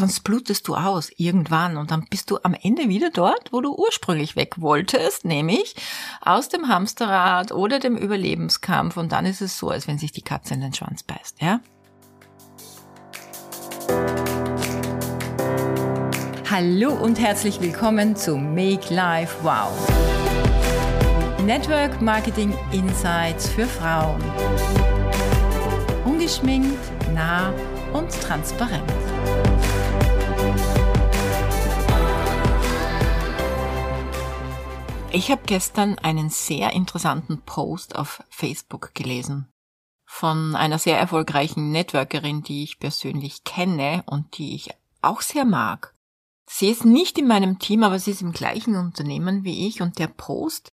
sonst blutest du aus irgendwann und dann bist du am Ende wieder dort, wo du ursprünglich weg wolltest, nämlich aus dem Hamsterrad oder dem Überlebenskampf und dann ist es so, als wenn sich die Katze in den Schwanz beißt, ja? Hallo und herzlich willkommen zu Make Life Wow. Network Marketing Insights für Frauen. Ungeschminkt, nah und transparent. Ich habe gestern einen sehr interessanten Post auf Facebook gelesen von einer sehr erfolgreichen Networkerin, die ich persönlich kenne und die ich auch sehr mag. Sie ist nicht in meinem Team, aber sie ist im gleichen Unternehmen wie ich und der Post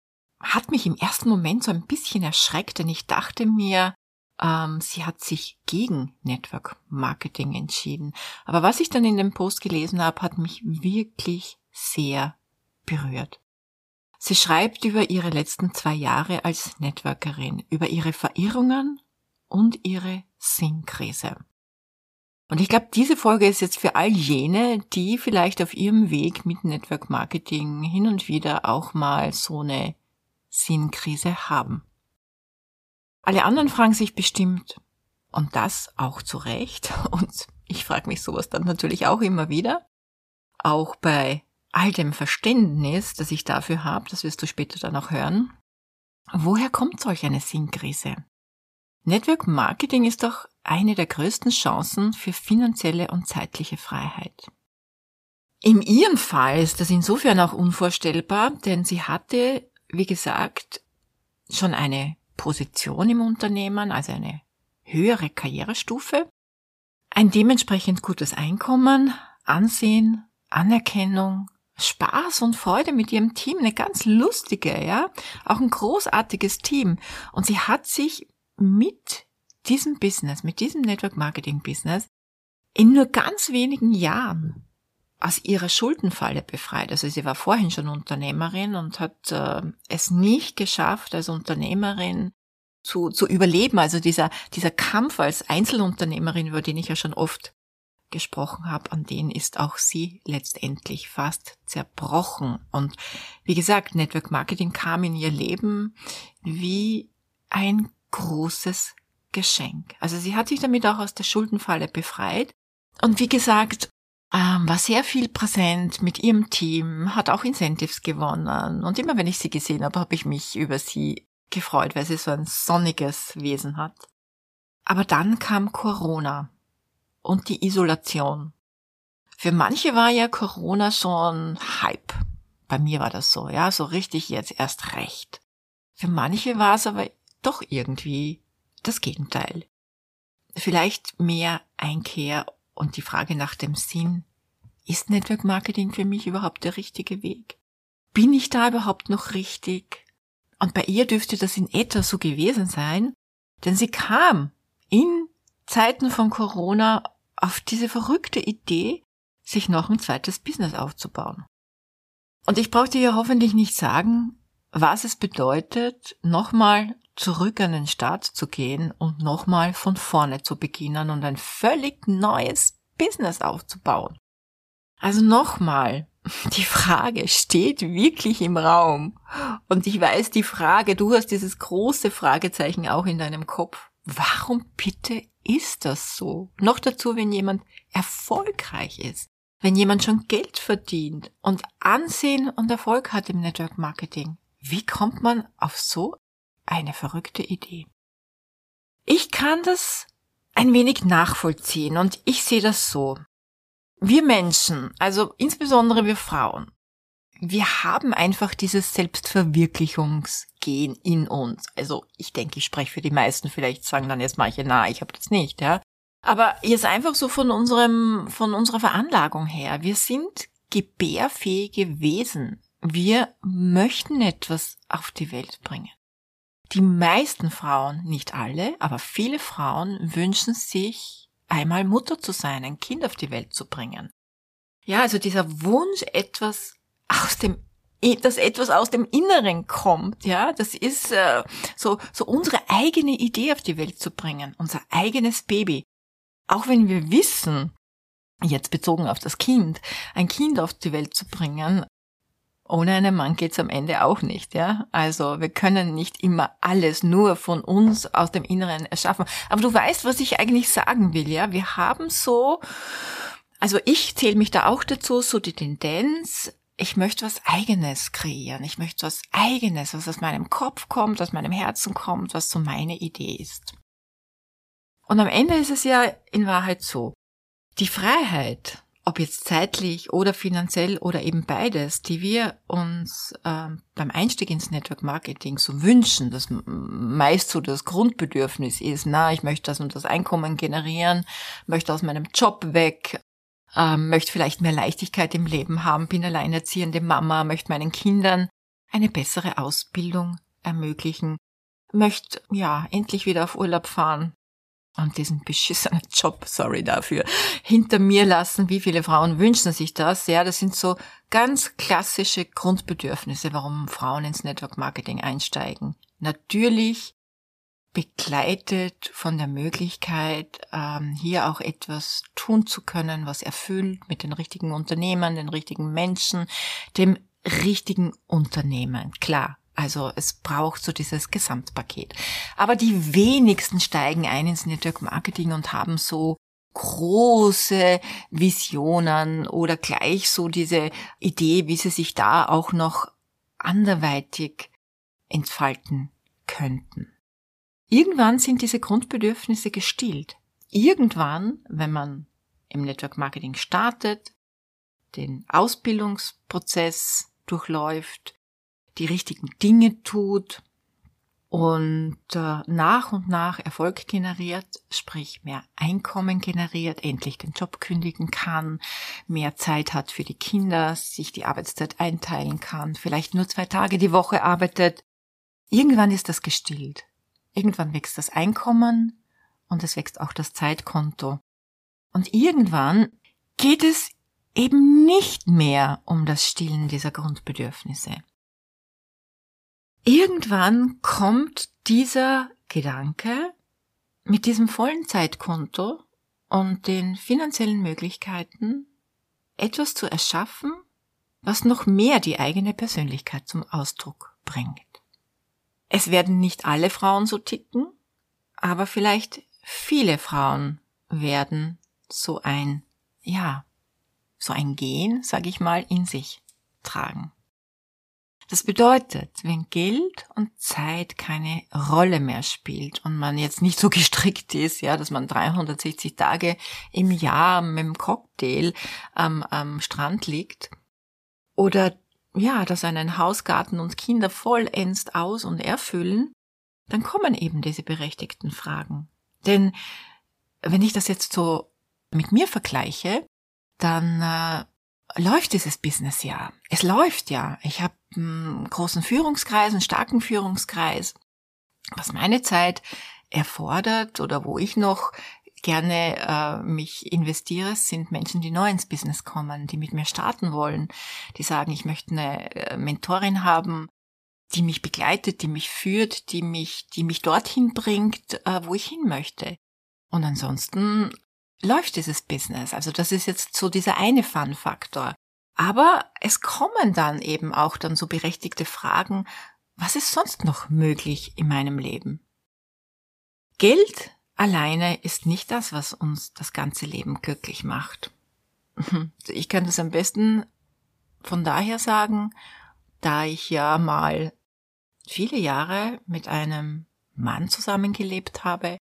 hat mich im ersten Moment so ein bisschen erschreckt, denn ich dachte mir, ähm, sie hat sich gegen Network Marketing entschieden. Aber was ich dann in dem Post gelesen habe, hat mich wirklich sehr berührt. Sie schreibt über ihre letzten zwei Jahre als Networkerin, über ihre Verirrungen und ihre Sinnkrise. Und ich glaube, diese Folge ist jetzt für all jene, die vielleicht auf ihrem Weg mit Network Marketing hin und wieder auch mal so eine Sinnkrise haben. Alle anderen fragen sich bestimmt, und das auch zu Recht, und ich frage mich sowas dann natürlich auch immer wieder, auch bei all dem Verständnis, das ich dafür habe, das wirst du später dann auch hören, woher kommt solch eine Sinnkrise? Network Marketing ist doch eine der größten Chancen für finanzielle und zeitliche Freiheit. In ihrem Fall ist das insofern auch unvorstellbar, denn sie hatte, wie gesagt, schon eine Position im Unternehmen, also eine höhere Karrierestufe, ein dementsprechend gutes Einkommen, Ansehen, Anerkennung, Spaß und Freude mit ihrem Team, eine ganz lustige, ja, auch ein großartiges Team. Und sie hat sich mit diesem Business, mit diesem Network Marketing Business in nur ganz wenigen Jahren aus ihrer Schuldenfalle befreit. Also sie war vorhin schon Unternehmerin und hat äh, es nicht geschafft, als Unternehmerin zu, zu überleben. Also dieser, dieser Kampf als Einzelunternehmerin, über den ich ja schon oft gesprochen habe, an den ist auch sie letztendlich fast zerbrochen. Und wie gesagt, Network Marketing kam in ihr Leben wie ein großes Geschenk. Also sie hat sich damit auch aus der Schuldenfalle befreit. Und wie gesagt, ähm, war sehr viel präsent mit ihrem Team, hat auch Incentives gewonnen. Und immer wenn ich sie gesehen habe, habe ich mich über sie gefreut, weil sie so ein sonniges Wesen hat. Aber dann kam Corona und die Isolation. Für manche war ja Corona schon Hype. Bei mir war das so, ja, so richtig jetzt erst recht. Für manche war es aber doch irgendwie das Gegenteil. Vielleicht mehr Einkehr und die Frage nach dem Sinn, ist Network Marketing für mich überhaupt der richtige Weg? Bin ich da überhaupt noch richtig? Und bei ihr dürfte das in etwa so gewesen sein, denn sie kam in Zeiten von Corona auf diese verrückte Idee, sich noch ein zweites Business aufzubauen. Und ich brauche dir ja hoffentlich nicht sagen, was es bedeutet, nochmal zurück an den Start zu gehen und nochmal von vorne zu beginnen und ein völlig neues Business aufzubauen. Also nochmal, die Frage steht wirklich im Raum. Und ich weiß, die Frage, du hast dieses große Fragezeichen auch in deinem Kopf. Warum bitte ist das so? Noch dazu, wenn jemand erfolgreich ist, wenn jemand schon Geld verdient und Ansehen und Erfolg hat im Network Marketing. Wie kommt man auf so eine verrückte Idee. Ich kann das ein wenig nachvollziehen und ich sehe das so. Wir Menschen, also insbesondere wir Frauen, wir haben einfach dieses Selbstverwirklichungsgehen in uns. Also ich denke, ich spreche für die meisten, vielleicht sagen dann jetzt manche, na, ich habe das nicht, ja. Aber jetzt einfach so von unserem, von unserer Veranlagung her. Wir sind gebärfähige Wesen. Wir möchten etwas auf die Welt bringen. Die meisten Frauen, nicht alle, aber viele Frauen wünschen sich, einmal Mutter zu sein, ein Kind auf die Welt zu bringen. Ja, also dieser Wunsch, etwas aus dem dass etwas aus dem Inneren kommt, ja, das ist äh, so so unsere eigene Idee auf die Welt zu bringen, unser eigenes Baby. Auch wenn wir wissen, jetzt bezogen auf das Kind, ein Kind auf die Welt zu bringen, ohne einen Mann geht's am Ende auch nicht, ja. Also wir können nicht immer alles nur von uns aus dem Inneren erschaffen. Aber du weißt, was ich eigentlich sagen will, ja. Wir haben so, also ich zähle mich da auch dazu, so die Tendenz, ich möchte was Eigenes kreieren. Ich möchte was Eigenes, was aus meinem Kopf kommt, aus meinem Herzen kommt, was so meine Idee ist. Und am Ende ist es ja in Wahrheit so. Die Freiheit, ob jetzt zeitlich oder finanziell oder eben beides, die wir uns äh, beim Einstieg ins Network Marketing so wünschen, das meist so das Grundbedürfnis ist, na, ich möchte das und das Einkommen generieren, möchte aus meinem Job weg, äh, möchte vielleicht mehr Leichtigkeit im Leben haben, bin alleinerziehende Mama, möchte meinen Kindern eine bessere Ausbildung ermöglichen, möchte ja endlich wieder auf Urlaub fahren, und diesen beschissenen Job, sorry dafür, hinter mir lassen. Wie viele Frauen wünschen sich das? Ja, das sind so ganz klassische Grundbedürfnisse, warum Frauen ins Network Marketing einsteigen. Natürlich begleitet von der Möglichkeit, ähm, hier auch etwas tun zu können, was erfüllt mit den richtigen Unternehmern, den richtigen Menschen, dem richtigen Unternehmen. Klar, also es braucht so dieses Gesamtpaket. Aber die wenigsten steigen ein ins Network Marketing und haben so große Visionen oder gleich so diese Idee, wie sie sich da auch noch anderweitig entfalten könnten. Irgendwann sind diese Grundbedürfnisse gestillt. Irgendwann, wenn man im Network Marketing startet, den Ausbildungsprozess durchläuft, die richtigen Dinge tut und äh, nach und nach Erfolg generiert, sprich mehr Einkommen generiert, endlich den Job kündigen kann, mehr Zeit hat für die Kinder, sich die Arbeitszeit einteilen kann, vielleicht nur zwei Tage die Woche arbeitet. Irgendwann ist das gestillt. Irgendwann wächst das Einkommen und es wächst auch das Zeitkonto. Und irgendwann geht es eben nicht mehr um das Stillen dieser Grundbedürfnisse. Irgendwann kommt dieser Gedanke mit diesem vollen Zeitkonto und den finanziellen Möglichkeiten etwas zu erschaffen, was noch mehr die eigene Persönlichkeit zum Ausdruck bringt. Es werden nicht alle Frauen so ticken, aber vielleicht viele Frauen werden so ein, ja, so ein Gen, sag ich mal, in sich tragen. Das bedeutet, wenn Geld und Zeit keine Rolle mehr spielt und man jetzt nicht so gestrickt ist, ja, dass man 360 Tage im Jahr mit dem Cocktail am, am Strand liegt oder ja, dass einen Hausgarten und Kinder vollends aus und erfüllen, dann kommen eben diese berechtigten Fragen. Denn wenn ich das jetzt so mit mir vergleiche, dann äh, läuft dieses Business ja. Es läuft ja. Ich habe einen großen Führungskreis, einen starken Führungskreis. Was meine Zeit erfordert oder wo ich noch gerne äh, mich investiere, sind Menschen, die neu ins Business kommen, die mit mir starten wollen, die sagen, ich möchte eine äh, Mentorin haben, die mich begleitet, die mich führt, die mich, die mich dorthin bringt, äh, wo ich hin möchte. Und ansonsten läuft dieses Business. Also das ist jetzt so dieser eine Fun-Faktor. Aber es kommen dann eben auch dann so berechtigte Fragen, was ist sonst noch möglich in meinem Leben? Geld alleine ist nicht das, was uns das ganze Leben glücklich macht. Ich kann das am besten von daher sagen, da ich ja mal viele Jahre mit einem Mann zusammengelebt habe,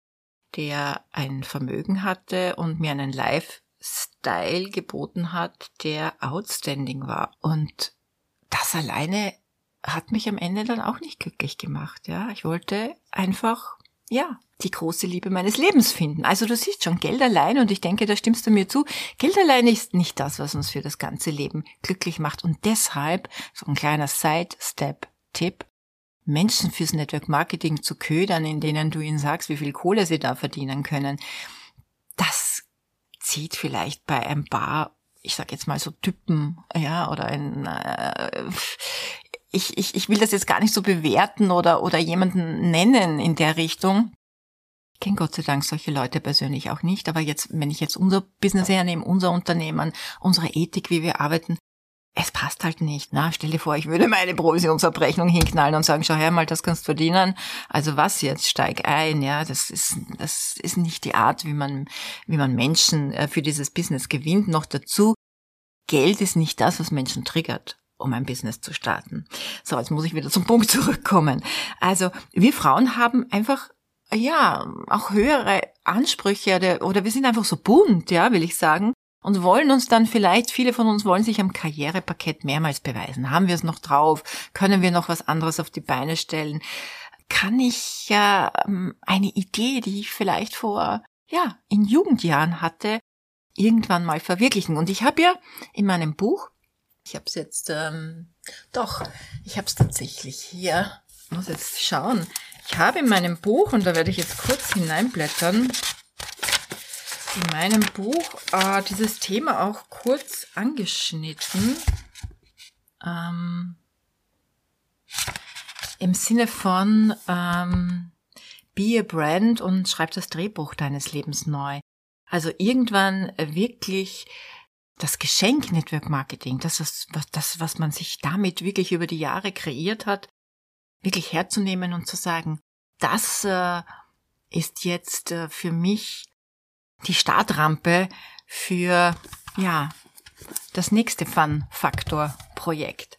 der ein Vermögen hatte und mir einen Lifestyle geboten hat, der outstanding war. Und das alleine hat mich am Ende dann auch nicht glücklich gemacht, ja. Ich wollte einfach, ja, die große Liebe meines Lebens finden. Also du siehst schon, Geld allein, und ich denke, da stimmst du mir zu, Geld allein ist nicht das, was uns für das ganze Leben glücklich macht. Und deshalb, so ein kleiner Side-Step-Tipp, Menschen fürs Network Marketing zu ködern, in denen du ihnen sagst, wie viel Kohle sie da verdienen können, das zieht vielleicht bei ein paar, ich sag jetzt mal so Typen, ja, oder ein, äh, ich, ich, ich will das jetzt gar nicht so bewerten oder, oder jemanden nennen in der Richtung. Kenne Gott sei Dank solche Leute persönlich auch nicht, aber jetzt, wenn ich jetzt unser Business hernehme, unser Unternehmen, unsere Ethik, wie wir arbeiten, es passt halt nicht. Na, stell dir vor, ich würde meine Provisionsabrechnung hinknallen und sagen, schau her mal, das kannst du verdienen. Also was jetzt? Steig ein, ja. Das ist, das ist nicht die Art, wie man, wie man Menschen äh, für dieses Business gewinnt. Noch dazu, Geld ist nicht das, was Menschen triggert um ein Business zu starten. So, jetzt muss ich wieder zum Punkt zurückkommen. Also, wir Frauen haben einfach ja, auch höhere Ansprüche oder, oder wir sind einfach so bunt, ja, will ich sagen und wollen uns dann vielleicht, viele von uns wollen sich am Karrierepaket mehrmals beweisen. Haben wir es noch drauf? Können wir noch was anderes auf die Beine stellen? Kann ich ja ähm, eine Idee, die ich vielleicht vor, ja, in Jugendjahren hatte, irgendwann mal verwirklichen? Und ich habe ja in meinem Buch, ich habe es jetzt, ähm, doch, ich habe es tatsächlich hier, muss jetzt schauen. Ich habe in meinem Buch, und da werde ich jetzt kurz hineinblättern, in meinem Buch äh, dieses Thema auch kurz angeschnitten. Ähm, Im Sinne von ähm, Be a Brand und schreib das Drehbuch deines Lebens neu. Also irgendwann wirklich das Geschenk Network Marketing, das ist was, das, was man sich damit wirklich über die Jahre kreiert hat, wirklich herzunehmen und zu sagen, das äh, ist jetzt äh, für mich die Startrampe für, ja, das nächste Fun-Faktor-Projekt.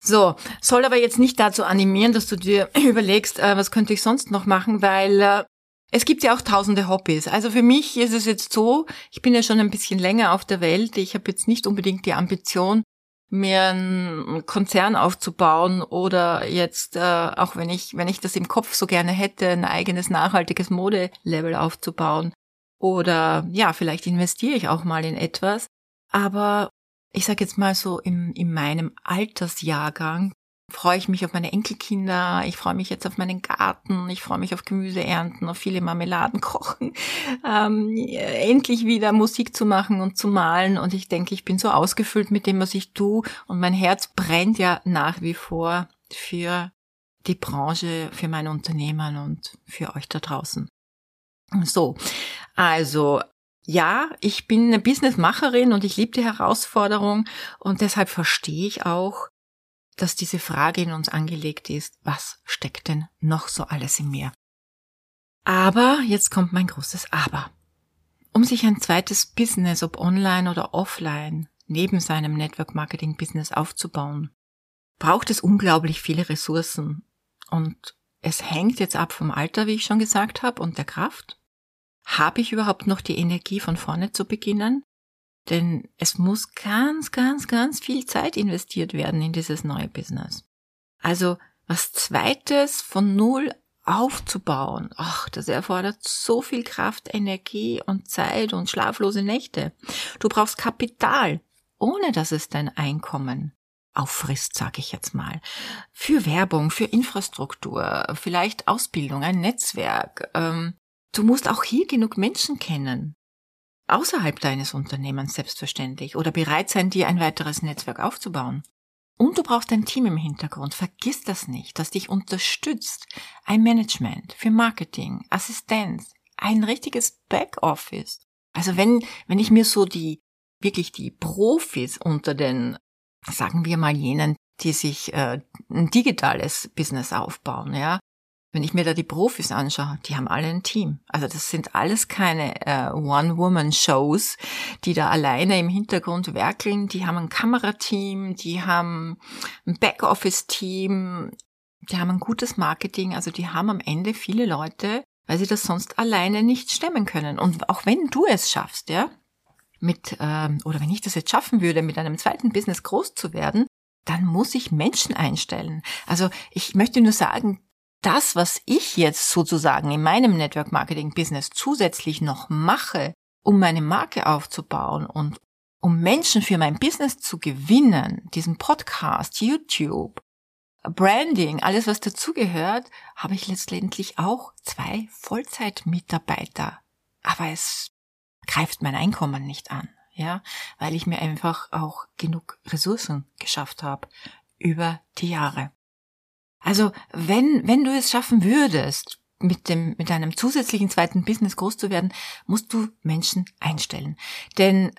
So, soll aber jetzt nicht dazu animieren, dass du dir überlegst, äh, was könnte ich sonst noch machen, weil äh, es gibt ja auch tausende Hobbys. Also für mich ist es jetzt so, ich bin ja schon ein bisschen länger auf der Welt. Ich habe jetzt nicht unbedingt die Ambition, mir einen Konzern aufzubauen oder jetzt, äh, auch wenn ich, wenn ich das im Kopf so gerne hätte, ein eigenes nachhaltiges Modelevel aufzubauen. Oder ja, vielleicht investiere ich auch mal in etwas. Aber ich sage jetzt mal so, in, in meinem Altersjahrgang freue ich mich auf meine Enkelkinder, ich freue mich jetzt auf meinen Garten, ich freue mich auf Gemüse ernten, auf viele Marmeladen kochen, ähm, endlich wieder Musik zu machen und zu malen. Und ich denke, ich bin so ausgefüllt mit dem, was ich tue. Und mein Herz brennt ja nach wie vor für die Branche, für mein Unternehmen und für euch da draußen. So, also ja, ich bin eine Businessmacherin und ich liebe die Herausforderung und deshalb verstehe ich auch, dass diese Frage in uns angelegt ist, was steckt denn noch so alles in mir? Aber, jetzt kommt mein großes Aber. Um sich ein zweites Business, ob online oder offline, neben seinem Network Marketing Business aufzubauen, braucht es unglaublich viele Ressourcen. Und es hängt jetzt ab vom Alter, wie ich schon gesagt habe, und der Kraft. Habe ich überhaupt noch die Energie von vorne zu beginnen? Denn es muss ganz, ganz, ganz viel Zeit investiert werden in dieses neue Business. Also was zweites von null aufzubauen, ach, das erfordert so viel Kraft, Energie und Zeit und schlaflose Nächte. Du brauchst Kapital, ohne dass es dein Einkommen auffrisst, sage ich jetzt mal. Für Werbung, für Infrastruktur, vielleicht Ausbildung, ein Netzwerk, ähm, Du musst auch hier genug Menschen kennen. Außerhalb deines Unternehmens selbstverständlich oder bereit sein, dir ein weiteres Netzwerk aufzubauen. Und du brauchst ein Team im Hintergrund. Vergiss das nicht, das dich unterstützt. Ein Management für Marketing, Assistenz, ein richtiges Backoffice. Also wenn, wenn ich mir so die, wirklich die Profis unter den, sagen wir mal jenen, die sich äh, ein digitales Business aufbauen, ja, wenn ich mir da die Profis anschaue, die haben alle ein Team. Also das sind alles keine äh, One-Woman-Shows, die da alleine im Hintergrund werkeln. Die haben ein Kamerateam, die haben ein Backoffice-Team, die haben ein gutes Marketing. Also die haben am Ende viele Leute, weil sie das sonst alleine nicht stemmen können. Und auch wenn du es schaffst, ja, mit ähm, oder wenn ich das jetzt schaffen würde, mit einem zweiten Business groß zu werden, dann muss ich Menschen einstellen. Also ich möchte nur sagen, das, was ich jetzt sozusagen in meinem Network Marketing Business zusätzlich noch mache, um meine Marke aufzubauen und um Menschen für mein Business zu gewinnen, diesen Podcast, YouTube, Branding, alles was dazugehört, habe ich letztendlich auch zwei Vollzeitmitarbeiter. Aber es greift mein Einkommen nicht an, ja, weil ich mir einfach auch genug Ressourcen geschafft habe über die Jahre. Also wenn, wenn du es schaffen würdest, mit dem, mit einem zusätzlichen zweiten Business groß zu werden, musst du Menschen einstellen. Denn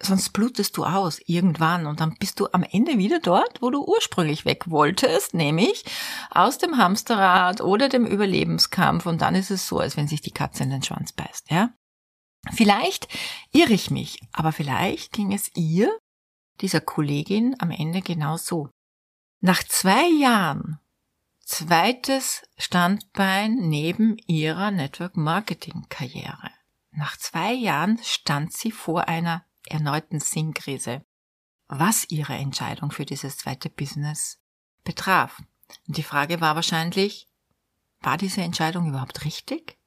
sonst blutest du aus irgendwann und dann bist du am Ende wieder dort, wo du ursprünglich weg wolltest, nämlich aus dem Hamsterrad oder dem Überlebenskampf und dann ist es so, als wenn sich die Katze in den Schwanz beißt, ja? Vielleicht irre ich mich, aber vielleicht ging es ihr, dieser Kollegin, am Ende genau so. Nach zwei Jahren zweites Standbein neben ihrer Network Marketing Karriere. Nach zwei Jahren stand sie vor einer erneuten Sinnkrise, was ihre Entscheidung für dieses zweite Business betraf. Und die Frage war wahrscheinlich, war diese Entscheidung überhaupt richtig?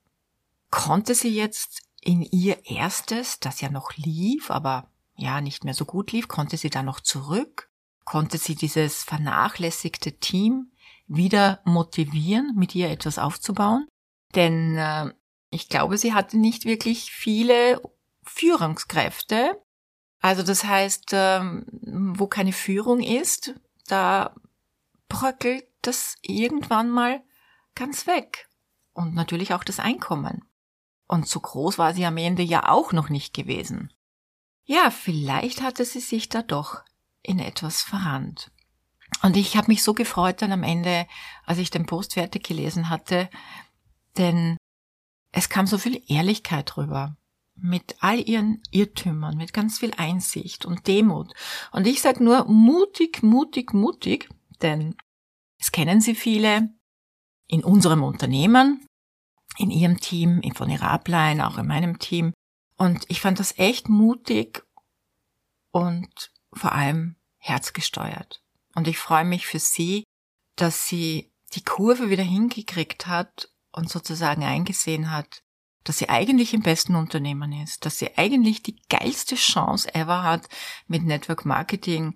Konnte sie jetzt in ihr erstes, das ja noch lief, aber ja nicht mehr so gut lief, konnte sie da noch zurück? Konnte sie dieses vernachlässigte Team wieder motivieren, mit ihr etwas aufzubauen. Denn äh, ich glaube, sie hatte nicht wirklich viele Führungskräfte. Also das heißt, äh, wo keine Führung ist, da bröckelt das irgendwann mal ganz weg. Und natürlich auch das Einkommen. Und so groß war sie am Ende ja auch noch nicht gewesen. Ja, vielleicht hatte sie sich da doch in etwas verrannt. Und ich habe mich so gefreut dann am Ende, als ich den Post fertig gelesen hatte, denn es kam so viel Ehrlichkeit rüber. Mit all ihren Irrtümern, mit ganz viel Einsicht und Demut. Und ich sage nur mutig, mutig, mutig, denn es kennen Sie viele in unserem Unternehmen, in Ihrem Team, von Ihrer Ablein, auch in meinem Team. Und ich fand das echt mutig und vor allem herzgesteuert. Und ich freue mich für sie, dass sie die Kurve wieder hingekriegt hat und sozusagen eingesehen hat, dass sie eigentlich im besten Unternehmen ist, dass sie eigentlich die geilste Chance ever hat, mit Network Marketing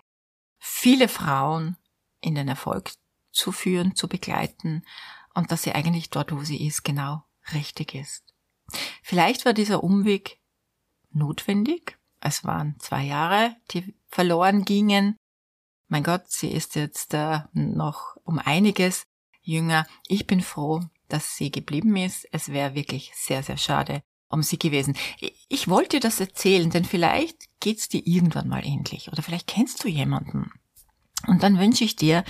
viele Frauen in den Erfolg zu führen, zu begleiten und dass sie eigentlich dort, wo sie ist, genau richtig ist. Vielleicht war dieser Umweg notwendig. Es waren zwei Jahre, die verloren gingen mein Gott, sie ist jetzt äh, noch um einiges jünger. Ich bin froh, dass sie geblieben ist. Es wäre wirklich sehr, sehr schade um sie gewesen. Ich wollte dir das erzählen, denn vielleicht geht's dir irgendwann mal ähnlich oder vielleicht kennst du jemanden. Und dann wünsche ich dir,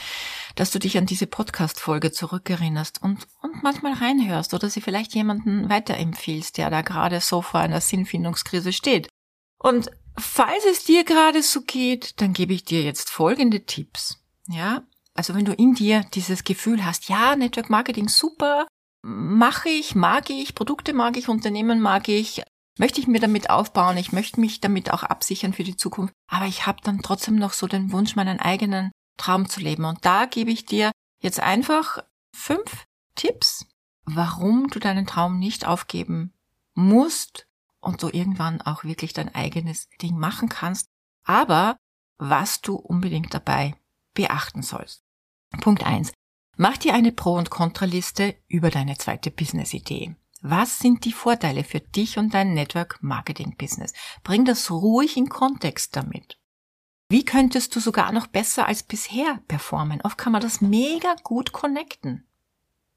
dass du dich an diese Podcast-Folge zurückerinnerst und, und manchmal reinhörst oder sie vielleicht jemanden weiterempfiehlst, der da gerade so vor einer Sinnfindungskrise steht. Und Falls es dir gerade so geht, dann gebe ich dir jetzt folgende Tipps. Ja, also wenn du in dir dieses Gefühl hast, ja, Network Marketing super, mache ich, mag ich, Produkte mag ich, Unternehmen mag ich, möchte ich mir damit aufbauen, ich möchte mich damit auch absichern für die Zukunft, aber ich habe dann trotzdem noch so den Wunsch, meinen eigenen Traum zu leben. Und da gebe ich dir jetzt einfach fünf Tipps, warum du deinen Traum nicht aufgeben musst und du irgendwann auch wirklich dein eigenes Ding machen kannst, aber was du unbedingt dabei beachten sollst. Punkt eins: Mach dir eine Pro- und Kontraliste über deine zweite Business-Idee. Was sind die Vorteile für dich und dein Network Marketing Business? Bring das ruhig in Kontext damit. Wie könntest du sogar noch besser als bisher performen? Oft kann man das mega gut connecten.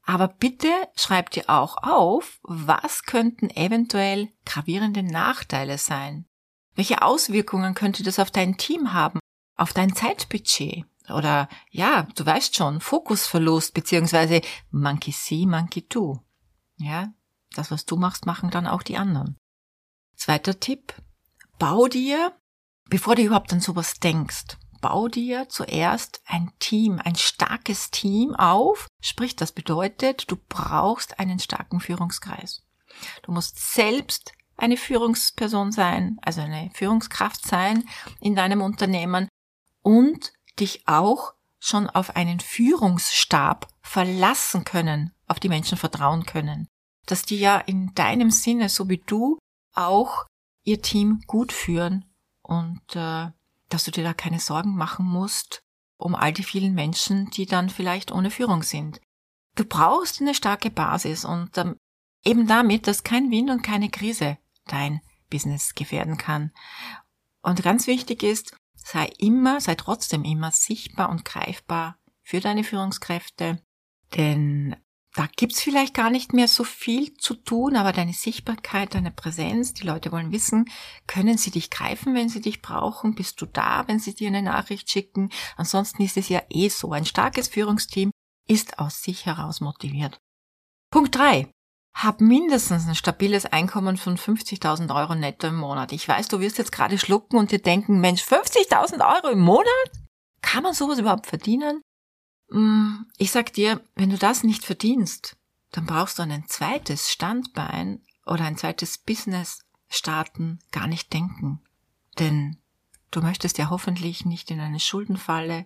Aber bitte schreib dir auch auf, was könnten eventuell gravierende Nachteile sein? Welche Auswirkungen könnte das auf dein Team haben? Auf dein Zeitbudget? Oder ja, du weißt schon, Fokusverlust beziehungsweise Monkey see, Monkey do. Ja, das, was du machst, machen dann auch die anderen. Zweiter Tipp. Bau dir, bevor du überhaupt an sowas denkst, bau dir zuerst ein Team, ein starkes Team auf. Sprich, das bedeutet, du brauchst einen starken Führungskreis. Du musst selbst eine Führungsperson sein, also eine Führungskraft sein in deinem Unternehmen und dich auch schon auf einen Führungsstab verlassen können, auf die Menschen vertrauen können, dass die ja in deinem Sinne, so wie du, auch ihr Team gut führen und äh, dass du dir da keine Sorgen machen musst um all die vielen Menschen, die dann vielleicht ohne Führung sind. Du brauchst eine starke Basis und ähm, eben damit, dass kein Wind und keine Krise dein Business gefährden kann. Und ganz wichtig ist, sei immer, sei trotzdem immer sichtbar und greifbar für deine Führungskräfte, denn da gibt's vielleicht gar nicht mehr so viel zu tun, aber deine Sichtbarkeit, deine Präsenz, die Leute wollen wissen, können sie dich greifen, wenn sie dich brauchen? Bist du da, wenn sie dir eine Nachricht schicken? Ansonsten ist es ja eh so. Ein starkes Führungsteam ist aus sich heraus motiviert. Punkt drei: Hab mindestens ein stabiles Einkommen von 50.000 Euro netto im Monat. Ich weiß, du wirst jetzt gerade schlucken und dir denken, Mensch, 50.000 Euro im Monat? Kann man sowas überhaupt verdienen? Mm, ich sag dir, wenn du das nicht verdienst, dann brauchst du ein zweites Standbein oder ein zweites Business starten gar nicht denken. Denn du möchtest ja hoffentlich nicht in eine Schuldenfalle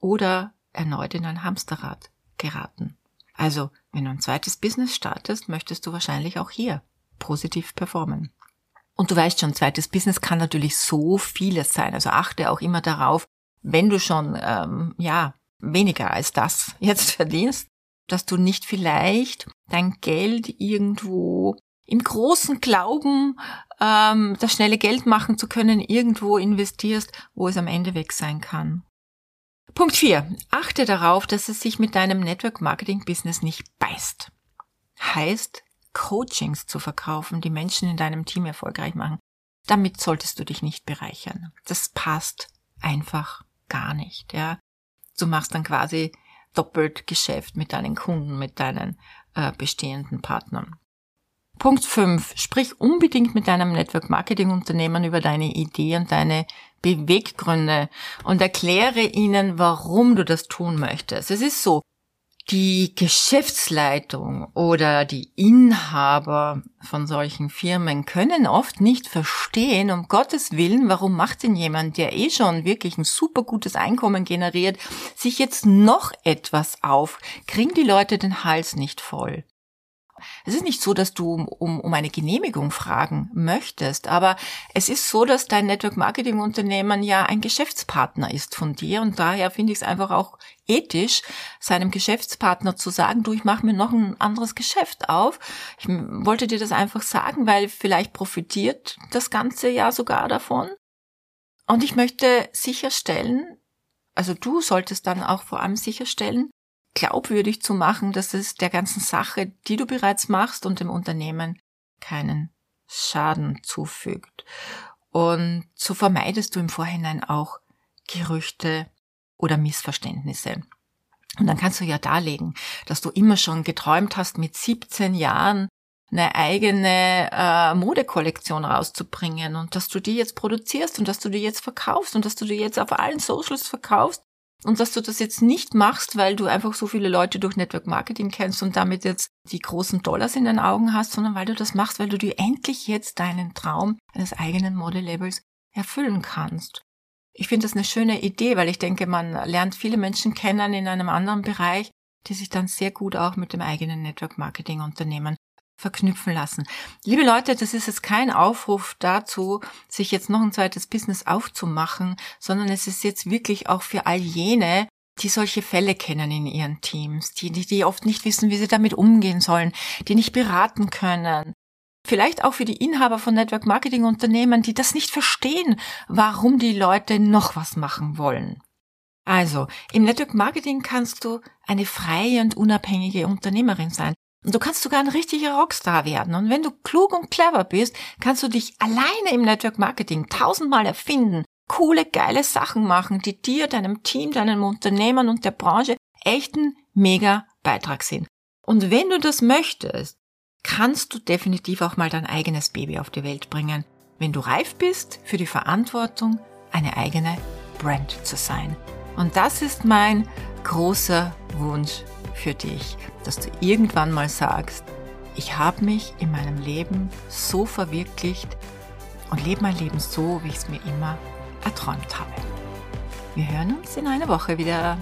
oder erneut in ein Hamsterrad geraten. Also, wenn du ein zweites Business startest, möchtest du wahrscheinlich auch hier positiv performen. Und du weißt schon, zweites Business kann natürlich so vieles sein. Also achte auch immer darauf, wenn du schon ähm, ja weniger als das jetzt verdienst, dass du nicht vielleicht dein Geld irgendwo im großen Glauben, ähm, das schnelle Geld machen zu können, irgendwo investierst, wo es am Ende weg sein kann. Punkt 4. Achte darauf, dass es sich mit deinem Network Marketing Business nicht beißt. Heißt, Coachings zu verkaufen, die Menschen in deinem Team erfolgreich machen. Damit solltest du dich nicht bereichern. Das passt einfach gar nicht, ja. Du machst dann quasi doppelt Geschäft mit deinen Kunden, mit deinen äh, bestehenden Partnern. Punkt 5. Sprich unbedingt mit deinem Network Marketing Unternehmen über deine Idee und deine Beweggründe und erkläre ihnen, warum du das tun möchtest. Es ist so, die Geschäftsleitung oder die Inhaber von solchen Firmen können oft nicht verstehen, um Gottes Willen, warum macht denn jemand, der eh schon wirklich ein super gutes Einkommen generiert, sich jetzt noch etwas auf? Kriegen die Leute den Hals nicht voll? Es ist nicht so, dass du um, um eine Genehmigung fragen möchtest, aber es ist so, dass dein Network Marketing Unternehmen ja ein Geschäftspartner ist von dir und daher finde ich es einfach auch ethisch, seinem Geschäftspartner zu sagen, du, ich mache mir noch ein anderes Geschäft auf. Ich wollte dir das einfach sagen, weil vielleicht profitiert das ganze ja sogar davon. Und ich möchte sicherstellen, also du solltest dann auch vor allem sicherstellen, glaubwürdig zu machen, dass es der ganzen Sache, die du bereits machst und dem Unternehmen keinen Schaden zufügt. Und so vermeidest du im Vorhinein auch Gerüchte oder Missverständnisse. Und dann kannst du ja darlegen, dass du immer schon geträumt hast, mit 17 Jahren eine eigene äh, Modekollektion rauszubringen und dass du die jetzt produzierst und dass du die jetzt verkaufst und dass du die jetzt auf allen Socials verkaufst und dass du das jetzt nicht machst, weil du einfach so viele Leute durch Network Marketing kennst und damit jetzt die großen Dollars in den Augen hast, sondern weil du das machst, weil du dir endlich jetzt deinen Traum eines eigenen Modelabels erfüllen kannst. Ich finde das eine schöne Idee, weil ich denke, man lernt viele Menschen kennen in einem anderen Bereich, die sich dann sehr gut auch mit dem eigenen Network Marketing Unternehmen verknüpfen lassen. Liebe Leute, das ist jetzt kein Aufruf dazu, sich jetzt noch ein zweites Business aufzumachen, sondern es ist jetzt wirklich auch für all jene, die solche Fälle kennen in ihren Teams, die, die, die oft nicht wissen, wie sie damit umgehen sollen, die nicht beraten können. Vielleicht auch für die Inhaber von Network Marketing Unternehmen, die das nicht verstehen, warum die Leute noch was machen wollen. Also, im Network Marketing kannst du eine freie und unabhängige Unternehmerin sein. Und du kannst sogar ein richtiger Rockstar werden. Und wenn du klug und clever bist, kannst du dich alleine im Network Marketing tausendmal erfinden, coole, geile Sachen machen, die dir, deinem Team, deinem Unternehmen und der Branche echten mega Beitrag sind. Und wenn du das möchtest, kannst du definitiv auch mal dein eigenes Baby auf die Welt bringen, wenn du reif bist für die Verantwortung, eine eigene Brand zu sein. Und das ist mein großer Wunsch für dich, dass du irgendwann mal sagst, ich habe mich in meinem Leben so verwirklicht und lebe mein Leben so, wie ich es mir immer erträumt habe. Wir hören uns in einer Woche wieder.